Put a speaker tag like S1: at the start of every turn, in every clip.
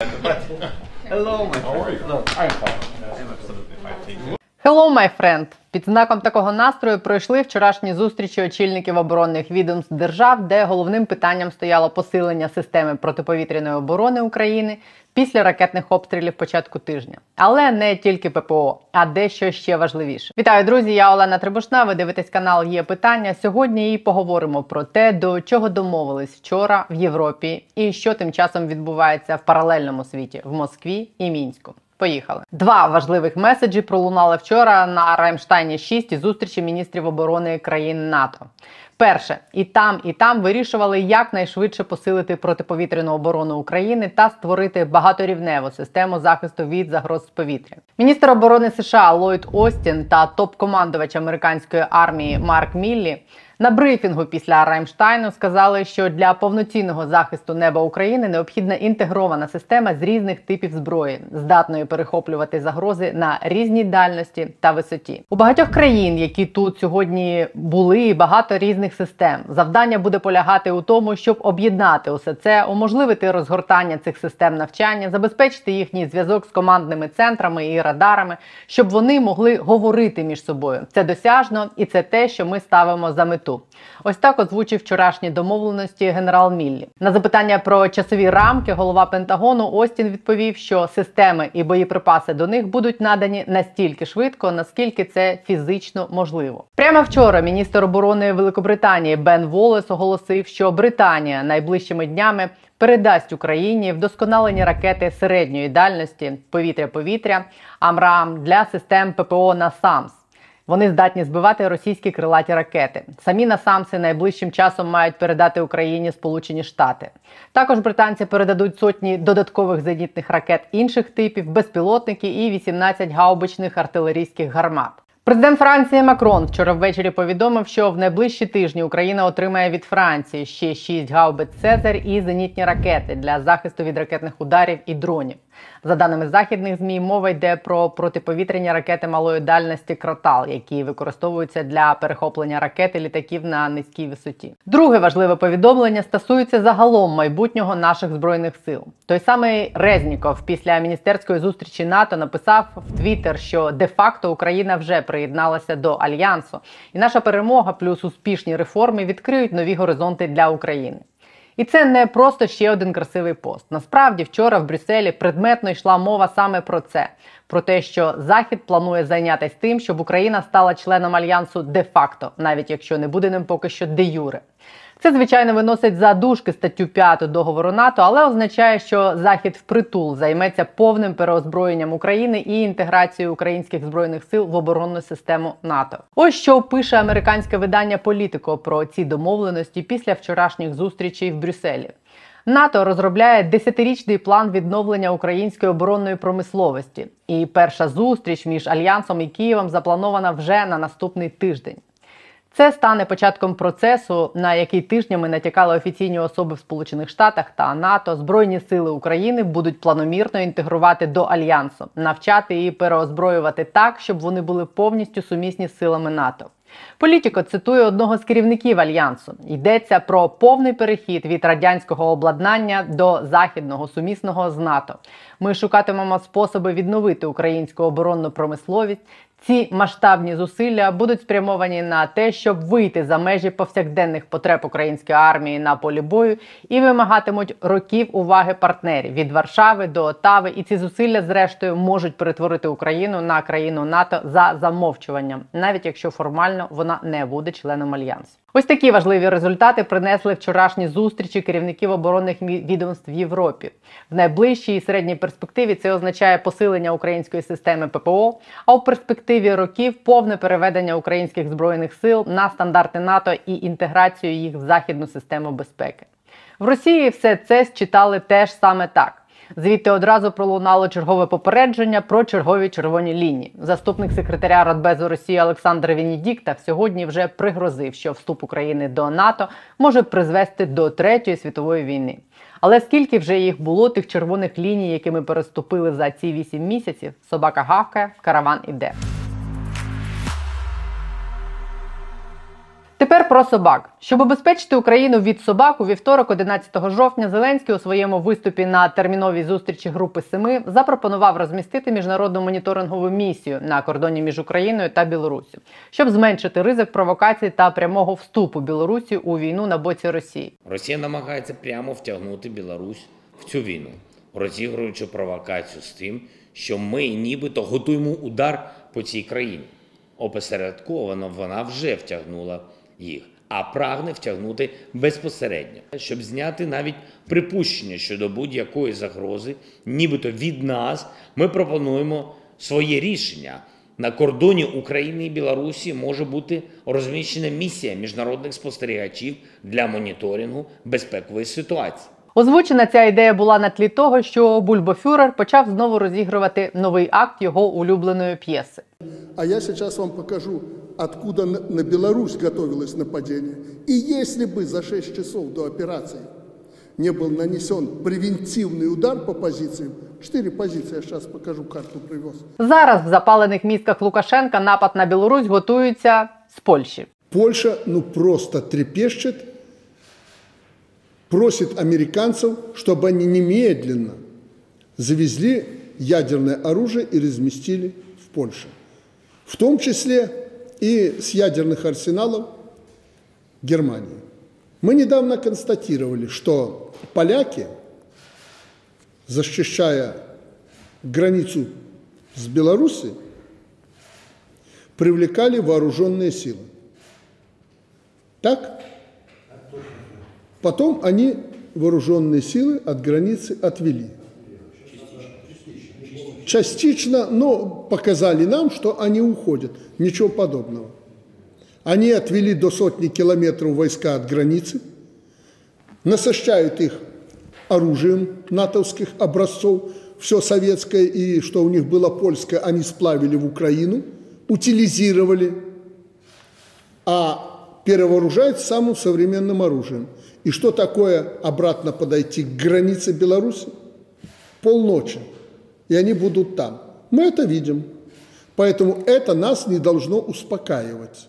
S1: Hello, my
S2: How are you?
S1: friend. No, I'm fine. I'm absolutely fine.
S3: Hello, my friend! Під знаком такого настрою пройшли вчорашні зустрічі очільників оборонних відомств держав, де головним питанням стояло посилення системи протиповітряної оборони України після ракетних обстрілів початку тижня. Але не тільки ППО, а дещо ще важливіше. Вітаю, друзі! Я Олена Трибушна. Ви дивитесь канал Є питання. Сьогодні і поговоримо про те, до чого домовились вчора в Європі, і що тим часом відбувається в паралельному світі в Москві і Мінську. Поїхали. Два важливих меседжі пролунали вчора на Раймштайні 6 і зустрічі міністрів оборони країн НАТО. Перше, і там, і там вирішували якнайшвидше посилити протиповітряну оборону України та створити багаторівневу систему захисту від загроз з повітря. Міністр оборони США Ллойд Остін та топ-командувач американської армії Марк Міллі на брифінгу після Раймштайну сказали, що для повноцінного захисту неба України необхідна інтегрована система з різних типів зброї, здатної перехоплювати загрози на різній дальності та висоті. У багатьох країн, які тут сьогодні були, багато різних систем. Завдання буде полягати у тому, щоб об'єднати усе це, уможливити розгортання цих систем навчання, забезпечити їхній зв'язок з командними центрами і радарами, щоб вони могли говорити між собою. Це досяжно, і це те, що ми ставимо за мету. Ось так озвучив вчорашні домовленості генерал Міллі. На запитання про часові рамки голова Пентагону Остін відповів, що системи і боєприпаси до них будуть надані настільки швидко, наскільки це фізично можливо. Прямо вчора міністр оборони Великобританії Бен Волес оголосив, що Британія найближчими днями передасть Україні вдосконалені ракети середньої дальності повітря-повітря AMRAAM для систем ППО NASAMS. Вони здатні збивати російські крилаті ракети. Самі NASAMS и найближчим часом мають передати Україні Сполучені Штати. Також британці передадуть сотні додаткових зенітних ракет інших типів, безпілотники і 18 гаубичних артилерійських гармат. Президент Франції Макрон вчора ввечері повідомив, що в найближчі тижні Україна отримає від Франції ще 6 гаубиць Цезар і зенітні ракети для захисту від ракетних ударів і дронів. За даними західних змі, мова йде про протиповітряні ракети малої дальності Кротал, які використовуються для перехоплення ракет і літаків на низькій висоті. Друге важливе повідомлення стосується загалом майбутнього наших збройних сил. Той самий Резніков після міністерської зустрічі НАТО написав в Твіттер, що де-факто Україна вже приєдналася до альянсу, і наша перемога плюс успішні реформи відкриють нові горизонти для України. І це не просто ще один красивий пост. Насправді, вчора в Брюсселі предметно йшла мова саме про це: про те, що Захід планує зайнятися тим, щоб Україна стала членом альянсу де-факто, навіть якщо не буде ним поки що де юре. Це, звичайно, виносить за дужки статтю 5 договору НАТО, але означає, що Захід впритул займеться повним переозброєнням України і інтеграцією українських збройних сил в оборонну систему НАТО. Ось що пише американське видання Політико про ці домовленості після вчорашніх зустрічей в Брюсселі. НАТО розробляє десятирічний план відновлення української оборонної промисловості. І перша зустріч між альянсом і Києвом запланована вже на наступний тиждень. Це стане початком процесу, на який тижнями натякали офіційні особи в Сполучених Штатах та НАТО. Збройні сили України будуть планомірно інтегрувати до альянсу, навчати і переозброювати так, щоб вони були повністю сумісні з силами НАТО. Політіко цитує одного з керівників альянсу: йдеться про повний перехід від радянського обладнання до західного сумісного з НАТО. Ми шукатимемо способи відновити українську оборонну промисловість. Ці масштабні зусилля будуть спрямовані на те, щоб вийти за межі повсякденних потреб української армії на полі бою і вимагатимуть років уваги партнерів від Варшави до Отави. І ці зусилля, зрештою, можуть перетворити Україну на країну НАТО за замовчуванням, навіть якщо формально вона не буде членом альянсу. Ось такі важливі результати принесли вчорашні зустрічі керівників оборонних відомств в Європі. В найближчій і середній перспективі це означає посилення української системи ППО, а у перспективі років повне переведення українських збройних сил на стандарти НАТО і інтеграцію їх в західну систему безпеки. В Росії все це считали теж саме так. Звідти одразу пролунало чергове попередження про чергові червоні лінії. Заступник секретаря Радбезу Росії Олександр Венедіктов сьогодні вже пригрозив, що вступ України до НАТО може призвести до третьої світової війни. Але скільки вже їх було тих червоних ліній, які ми переступили за ці вісім місяців? Собака гавкає, караван іде. Тепер про собак. Щоб обезпечити Україну від собак, у вівторок, 11 жовтня, Зеленський у своєму виступі на терміновій зустрічі Групи Семи запропонував розмістити міжнародну моніторингову місію на кордоні між Україною та Білоруссю, щоб зменшити ризик провокацій та прямого вступу Білорусі у війну на боці Росії.
S2: Росія намагається прямо втягнути Білорусь в цю війну, розігруючи провокацію з тим, що ми нібито готуємо удар по цій країні. Опосередковано вона вже втягнула їх, а прагне втягнути безпосередньо, щоб зняти навіть припущення щодо будь-якої загрози, нібито від нас, ми пропонуємо своє рішення. На кордоні України і Білорусі може бути розміщена місія міжнародних спостерігачів для моніторингу безпекової ситуації.
S3: Озвучена ця ідея була на тлі того, що Бульбофюрер почав знову розігрувати новий акт його улюбленої п'єси.
S4: А я сейчас вам покажу, откуда на на Беларусь готовилось нападение. И если бы за 6 часов до операции не был нанесен превентивный удар по позициям, 4 позиции, я сейчас покажу, карту привез.
S3: Зараз в запалених мізках Лукашенка напад на Білорусь готується з Польщі.
S4: Польша, ну просто трепещет, просит американцев, чтобы они немедленно завезли ядерное оружие и разместили в Польше. В том числе и с ядерных арсеналов Германии. Мы недавно констатировали, что поляки, защищая границу с Беларусью, привлекали вооруженные силы. Так? Потом они вооруженные силы от границы отвели. Частично, но показали нам, что они уходят. Ничего подобного. Они отвели до сотни километров войска от границы, насыщают их оружием натовских образцов, все советское и что у них было польское, они сплавили в Украину, утилизировали, а перевооружают самым современным оружием. И что такое обратно подойти к границе Беларуси? Полночи. И они будут там. Мы это видим. Поэтому это нас не должно успокаивать.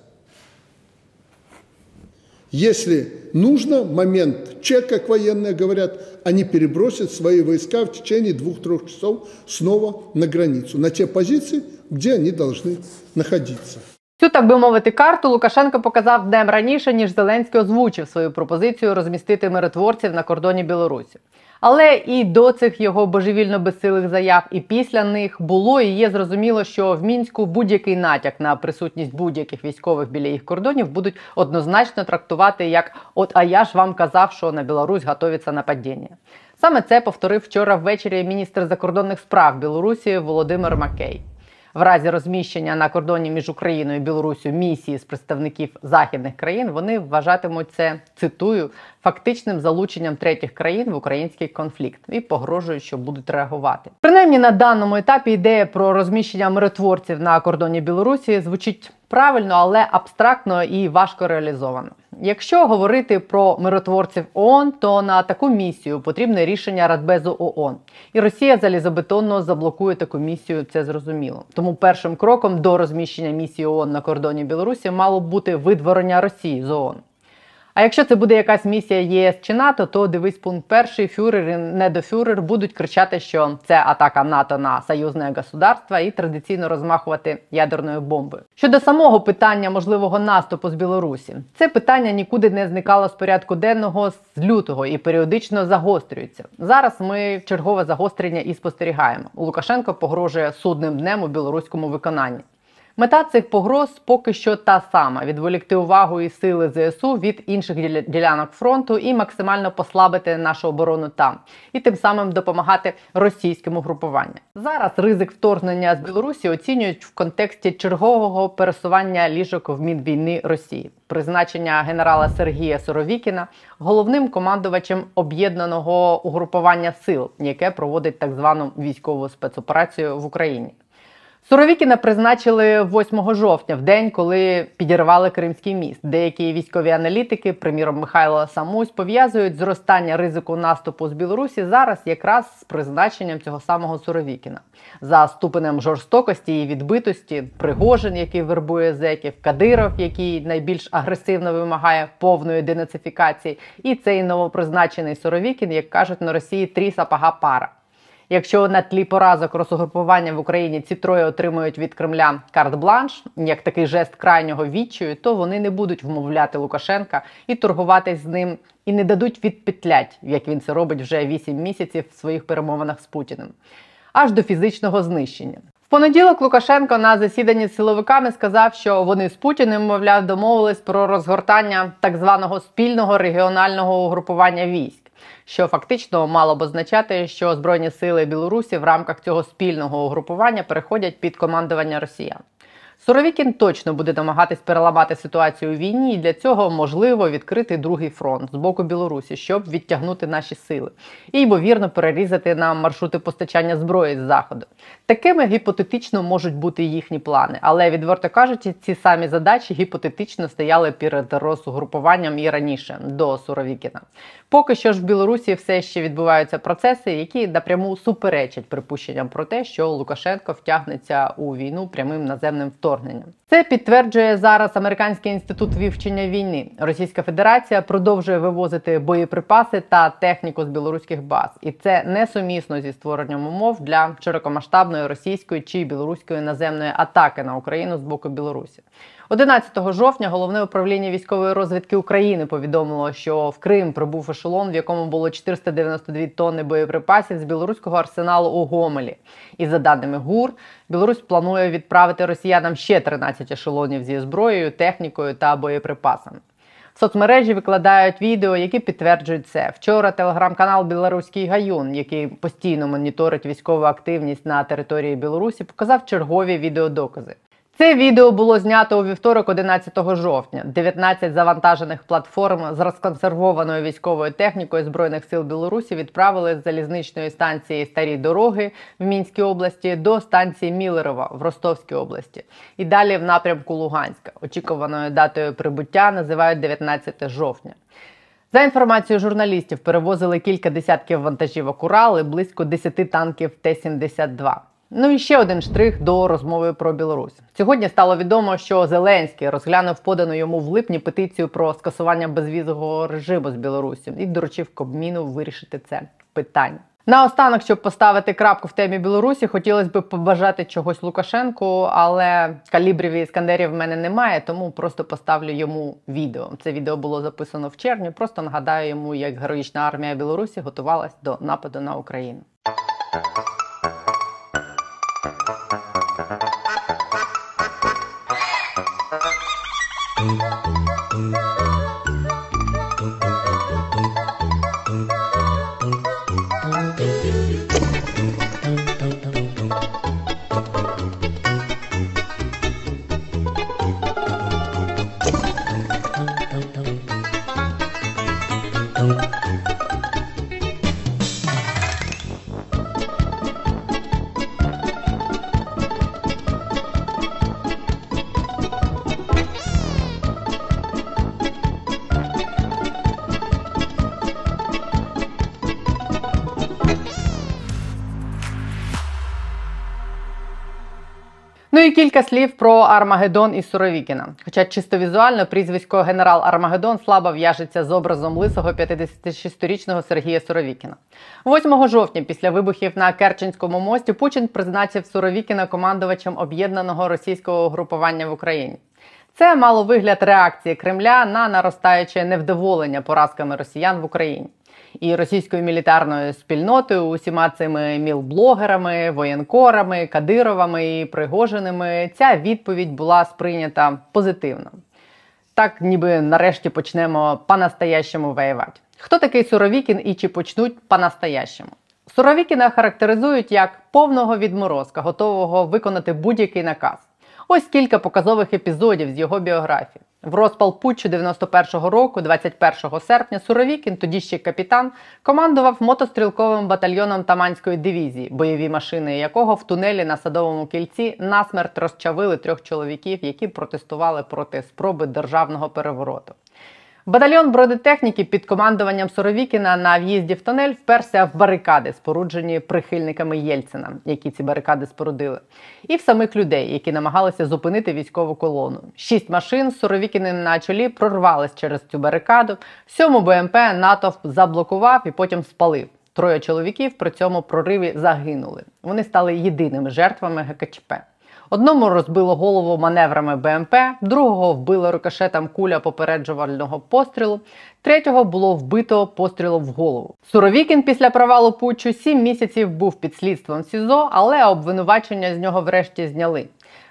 S4: Если нужно, момент чек, как военные говорят, они перебросят свои войска в течение двух-трех часов снова на границу, на те позиции, где они должны находиться.
S3: Цю, так би мовити, карту Лукашенко показав днем раніше, ніж Зеленський озвучив свою пропозицію розмістити миротворців на кордоні Білорусі. Але і до цих його божевільно безсилих заяв, і після них було і є зрозуміло, що в мінську будь-який натяк на присутність будь-яких військових біля їх кордонів будуть однозначно трактувати як от а я ж вам казав, що на Білорусь готовиться нападіння. Саме це повторив вчора ввечері міністр закордонних справ Білорусі Володимир Макей. В разі розміщення на кордоні між Україною і Білорусю місії з представників західних країн вони вважатимуть це цитую фактичним залученням третіх країн в український конфлікт і погрожують, що будуть реагувати. Принаймні на даному етапі ідея про розміщення миротворців на кордоні Білорусі звучить правильно, але абстрактно і важко реалізовано. Якщо говорити про миротворців ООН, то на таку місію потрібне рішення Радбезу ООН. І Росія залізобетонно заблокує таку місію, це зрозуміло. Тому першим кроком до розміщення місії ООН на кордоні Білорусі мало б бути видворення Росії з ООН. А якщо це буде якась місія ЄС чи НАТО, то дивись пункт перший, фюрер і недофюрер будуть кричати, що це атака НАТО на союзне государство і традиційно розмахувати ядерною бомбою. Щодо самого питання можливого наступу з Білорусі, це питання нікуди не зникало з порядку денного з лютого і періодично загострюється. Зараз ми чергове загострення і спостерігаємо. Лукашенко погрожує судним днем у білоруському виконанні. Мета цих погроз поки що та сама: відволікти увагу і сили ЗСУ від інших ділянок фронту і максимально послабити нашу оборону там, і тим самим допомагати російським угрупуванням. Зараз ризик вторгнення з Білорусі оцінюють в контексті чергового пересування ліжок в мінвійни Росії, призначення генерала Сергія Соровікіна головним командувачем об'єднаного угрупування сил, яке проводить так звану військову спецоперацію в Україні. Суровікіна призначили 8 жовтня, в день, коли підірвали Кримський міст. Деякі військові аналітики, приміром Михайло Самусь, пов'язують зростання ризику наступу з Білорусі зараз якраз з призначенням цього самого Суровікіна. За ступенем жорстокості і відбитості, Пригожин, який вербує зеків, Кадиров, який найбільш агресивно вимагає повної денацифікації, і цей новопризначений Суровікін, як кажуть на Росії, трі сапага пара. Якщо на тлі поразок розугрупування в Україні ці троє отримують від Кремля карт-бланш, як такий жест крайнього відчаю, то вони не будуть вмовляти Лукашенка і торгуватись з ним, і не дадуть відпетлять, як він це робить вже 8 місяців в своїх перемовинах з Путіним, аж до фізичного знищення. Понеділок Лукашенко на засіданні з силовиками сказав, що вони з Путіним, мовляв, домовились про розгортання так званого спільного регіонального угрупування військ що фактично мало б означати, що збройні сили Білорусі в рамках цього спільного угрупування переходять під командування Росіян. Суровікін точно буде намагатись переламати ситуацію у війні, і для цього можливо відкрити другий фронт з боку Білорусі, щоб відтягнути наші сили, і ймовірно перерізати нам маршрути постачання зброї з заходу. Такими гіпотетично можуть бути їхні плани, але відверто кажучи, ці самі задачі гіпотетично стояли перед розгрупуванням і раніше до Суровікіна. Поки що ж в Білорусі все ще відбуваються процеси, які напряму суперечать припущенням про те, що Лукашенко втягнеться у війну прямим наземним вторгненням вторгнення. Це підтверджує зараз Американський інститут вивчення війни. Російська Федерація продовжує вивозити боєприпаси та техніку з білоруських баз, і це несумісно зі створенням умов для широкомасштабної російської чи білоруської наземної атаки на Україну з боку Білорусі. 11 жовтня головне управління військової розвідки України повідомило, що в Крим прибув ешелон, в якому було 492 тонни боєприпасів з білоруського арсеналу у Гомелі. І за даними ГУР, Білорусь планує відправити росіянам ще 13 ешелонів зі зброєю, технікою та боєприпасами. В соцмережі викладають відео, які підтверджують це. Вчора телеграм-канал Білоруський Гаюн, який постійно моніторить військову активність на території Білорусі, показав чергові відеодокази. Це відео було знято у вівторок, 11 жовтня. 19 завантажених платформ з розконсервованою військовою технікою збройних сил Білорусі відправили з залізничної станції Старі дороги в Мінській області до станції Мілерова в Ростовській області і далі в напрямку Луганська. Очікуваною датою прибуття називають 19 жовтня. За інформацією журналістів, перевозили кілька десятків вантажівок Урал і близько 10 танків Т-72. Ну і ще один штрих до розмови про Білорусь. Сьогодні стало відомо, що Зеленський розглянув подану йому в липні петицію про скасування безвізового режиму з Білорусі і доручив Кабміну вирішити це питання. Наостанок, щоб поставити крапку в темі Білорусі, хотілося б побажати чогось Лукашенку, але калібрів і іскандерів в мене немає, тому просто поставлю йому відео. Це відео було записано в червні. Просто нагадаю йому, як героїчна армія Білорусі готувалась до нападу на Україну. Ну кілька слів про Армагеддон і Суровікіна. Хоча чисто візуально прізвисько генерал Армагеддон слабо в'яжеться з образом лисого 56-річного Сергія Суровікіна. 8 жовтня, після вибухів на Керченському мості, Путін призначив Суровікіна командувачем об'єднаного російського угрупування в Україні. Це мало вигляд реакції Кремля на наростаюче невдоволення поразками росіян в Україні і російською мілітарною спільнотою, усіма цими мілблогерами, воєнкорами, кадировами і пригоженими, ця відповідь була сприйнята позитивно. Так, ніби нарешті почнемо по-настоящему воювати. Хто такий Суровікін і чи почнуть по-настоящему? Суровікіна характеризують як повного відморозка, готового виконати будь-який наказ. Ось кілька показових епізодів з його біографії. В розпал путчу 91-го року, 21 серпня, Суровікін, тоді ще капітан, командував мотострілковим батальйоном Таманської дивізії, бойові машини якого в тунелі на садовому кільці насмерть розчавили трьох чоловіків, які протестували проти спроби державного перевороту. Батальйон бронетехніки під командуванням Соровікіна на в'їзді в тунель вперся в барикади, споруджені прихильниками Єльцина, які ці барикади спорудили, і в самих людей, які намагалися зупинити військову колону. Шість машин з Соровікіним на чолі прорвались через цю барикаду. Сьому БМП натовп заблокував і потім спалив. Троє чоловіків при цьому прориві загинули. Вони стали єдиними жертвами ГКЧП. Одному розбило голову маневрами БМП, другого вбило рикошетом куля попереджувального пострілу, третього було вбито пострілом в голову. Суровікін після провалу путчу сім місяців був під слідством СІЗО, але обвинувачення з нього врешті зняли.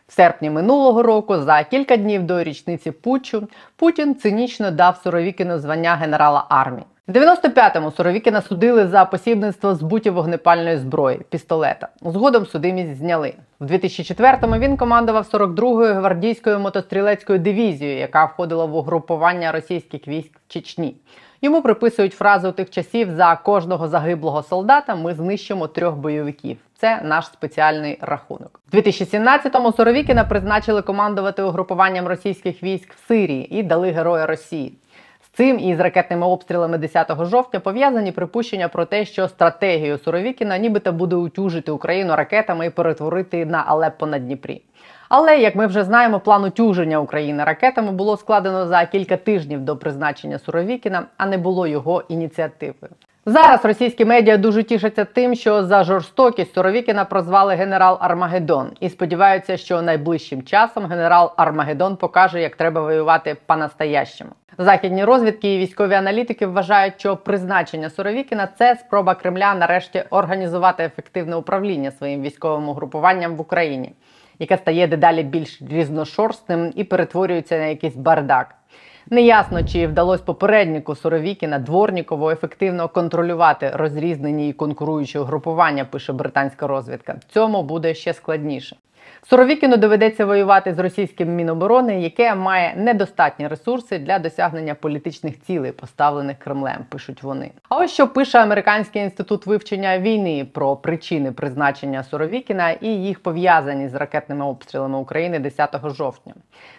S3: В серпні минулого року, за кілька днів до річниці путчу, Путін цинічно дав Суровікіну звання генерала армії. В 95-му Суровікіна судили за посібництво збуті вогнепальної зброї пістолета. Згодом судимість зняли. В 2004-му він командував 42-ю гвардійською мотострілецькою дивізією, яка входила в угрупування російських військ в Чечні. Йому приписують фразу тих часів за кожного загиблого солдата ми знищимо трьох бойовиків. Це наш спеціальний рахунок. У 2017-му Соровікіна призначили командувати угрупуванням російських військ в Сирії і дали Героя Росії. Цим і з ракетними обстрілами 10 жовтня пов'язані припущення про те, що стратегію Суровікіна нібито буде утюжити Україну ракетами і перетворити на Алеппо на Дніпрі. Але як ми вже знаємо, план утюження України ракетами було складено за кілька тижнів до призначення Суровікіна, а не було його ініціативою. Зараз російські медіа дуже тішаться тим, що за жорстокість Суровікіна прозвали генерал Армагеддон і сподіваються, що найближчим часом генерал Армагеддон покаже, як треба воювати по-настоящему. Західні розвідки і військові аналітики вважають, що призначення Суровікіна це спроба Кремля нарешті організувати ефективне управління своїм військовим угрупуванням в Україні, яке стає дедалі більш різношорстним і перетворюється на якийсь бардак. Неясно, чи вдалося попереднику Суровікіна Дворнікову ефективно контролювати розрізнені і конкуруючі угрупування, пише британська розвідка. Цьому буде ще складніше. Суровікіну доведеться воювати з російським міноборони, яке має недостатні ресурси для досягнення політичних цілей, поставлених Кремлем. Пишуть вони. А ось що пише Американський інститут вивчення війни про причини призначення Суровікіна і їх пов'язані з ракетними обстрілами України 10 жовтня.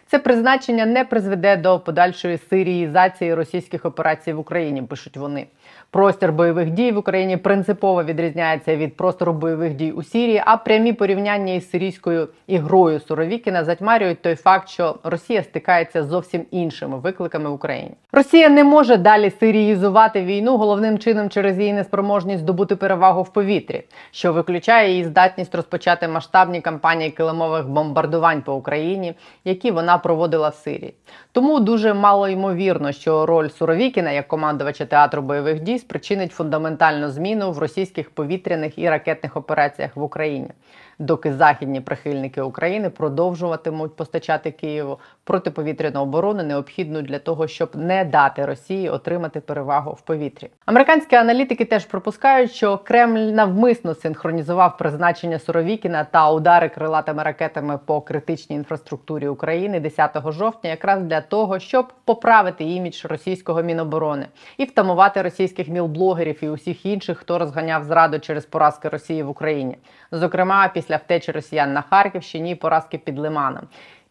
S3: Це призначення не призведе до подальшої сиріїзації російських операцій в Україні. Пишуть вони. Простір бойових дій в Україні принципово відрізняється від простору бойових дій у Сірії, а прямі порівняння із сирійською ігрою Суровікіна затьмарюють той факт, що Росія стикається з зовсім іншими викликами в Україні. Росія не може далі сиріїзувати війну головним чином через її неспроможність здобути перевагу в повітрі, що виключає її здатність розпочати масштабні кампанії килимових бомбардувань по Україні, які вона проводила в Сирії. Тому дуже мало ймовірно, що роль Суровікіна як командувача театру бойових дій спричинить фундаментальну зміну в російських повітряних і ракетних операціях в Україні, доки західні прихильники України продовжуватимуть постачати Києву протиповітряну оборону, необхідну для того, щоб не дати Росії отримати перевагу в повітрі. Американські аналітики теж припускають, що Кремль навмисно синхронізував призначення Суровікіна та удари крилатими ракетами по критичній інфраструктурі України 10 жовтня, якраз для того, щоб поправити імідж російського міноборони і втамувати російських мілблогерів і усіх інших, хто розганяв зраду через поразки Росії в Україні, зокрема після втечі росіян на Харківщині і поразки під Лиманом.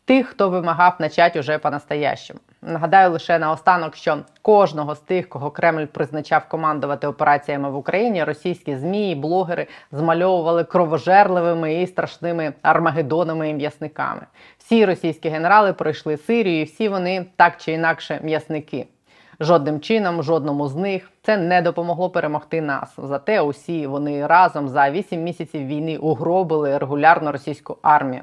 S3: Тих, хто вимагав начати уже по-настоящему. Нагадаю лише наостанок, що кожного з тих, кого Кремль призначав командувати операціями в Україні, російські змі і блогери змальовували кровожерливими і страшними армагедонами і м'ясниками. Всі російські генерали пройшли Сирію, і всі вони так чи інакше м'ясники. Жодним чином, жодному з них це не допомогло перемогти нас. Зате усі вони разом за 8 місяців війни угробили регулярну російську армію.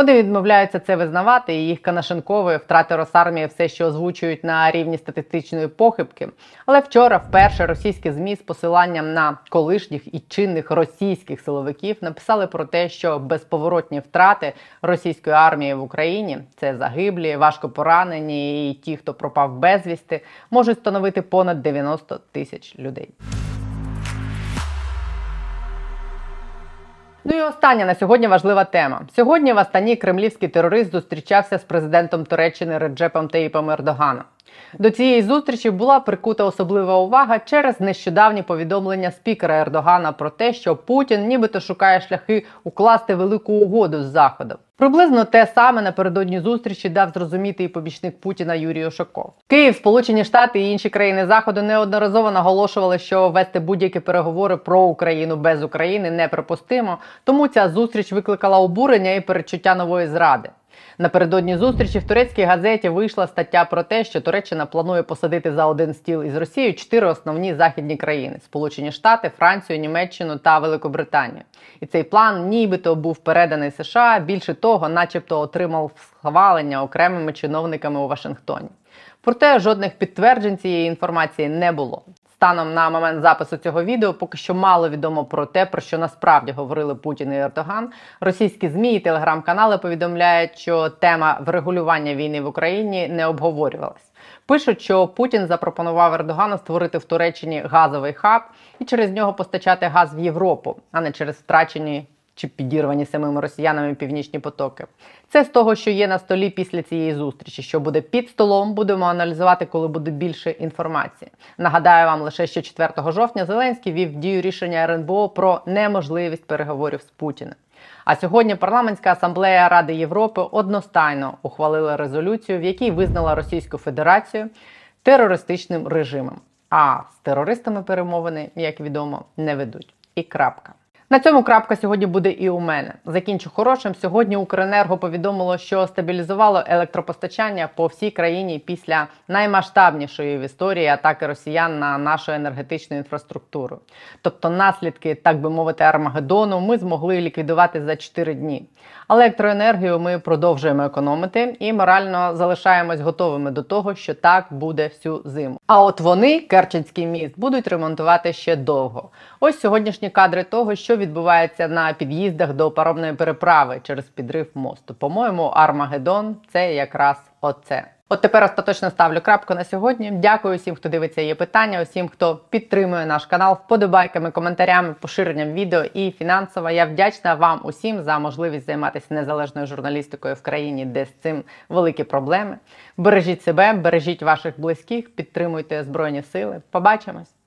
S3: Вони відмовляються це визнавати, і їх Канашенкової втрати Росармії все, що озвучують на рівні статистичної похибки. Але вчора вперше російські змі з посиланням на колишніх і чинних російських силовиків написали про те, що безповоротні втрати російської армії в Україні це загиблі, важко поранені і ті, хто пропав безвісти, можуть становити понад 90 тисяч людей. Ну і остання на сьогодні важлива тема. Сьогодні в Астані кремлівський терорист зустрічався з президентом Туреччини Реджепом Таїпом Ердоганом. До цієї зустрічі була прикута особлива увага через нещодавні повідомлення спікера Ердогана про те, що Путін нібито шукає шляхи укласти велику угоду з Заходом. Приблизно те саме напередодні зустрічі дав зрозуміти і побічник Путіна Юрій Ошаков. Київ, Сполучені Штати і інші країни Заходу неодноразово наголошували, що вести будь-які переговори про Україну без України неприпустимо. Тому ця зустріч викликала обурення і передчуття нової зради. Напередодні зустрічі в турецькій газеті вийшла стаття про те, що Туреччина планує посадити за один стіл із Росією чотири основні західні країни: Сполучені Штати, Францію, Німеччину та Великобританію. І цей план, нібито був переданий США. Більше того, начебто, отримав схвалення окремими чиновниками у Вашингтоні. Проте жодних підтверджень цієї інформації не було. Станом на момент запису цього відео поки що мало відомо про те, про що насправді говорили Путін і Ердоган. Російські змі і телеграм-канали повідомляють, що тема врегулювання війни в Україні не обговорювалась. Пишуть, що Путін запропонував Ердогану створити в Туреччині газовий хаб і через нього постачати газ в Європу, а не через втрачені чи підірвані самими росіянами північні потоки. Це з того, що є на столі після цієї зустрічі. Що буде під столом, будемо аналізувати, коли буде більше інформації. Нагадаю вам лише, що 4 жовтня Зеленський вів в дію рішення РНБО про неможливість переговорів з Путіним. А сьогодні парламентська асамблея Ради Європи одностайно ухвалила резолюцію, в якій визнала Російську Федерацію терористичним режимом. А з терористами перемовини, як відомо, не ведуть. І крапка. На цьому крапка сьогодні буде і у мене. Закінчу хорошим. Сьогодні Укренерго повідомило, що стабілізувало електропостачання по всій країні після наймасштабнішої в історії атаки росіян на нашу енергетичну інфраструктуру. Тобто наслідки, так би мовити, Армагеддону ми змогли ліквідувати за 4 дні. Електроенергію ми продовжуємо економити і морально залишаємось готовими до того, що так буде всю зиму. А от вони, Керченський міст, будуть ремонтувати ще довго. Ось сьогоднішні кадри того, що відбувається на під'їздах до паромної переправи через підрив мосту. По-моєму, Армагеддон – це якраз оце. От тепер остаточно ставлю крапку на сьогодні. Дякую всім, хто дивиться є питання, усім, хто підтримує наш канал вподобайками, коментарями, поширенням відео і фінансово. Я вдячна вам усім за можливість займатися незалежною журналістикою в країні, де з цим великі проблеми. Бережіть себе, бережіть ваших близьких, підтримуйте Збройні Сили. Побачимось!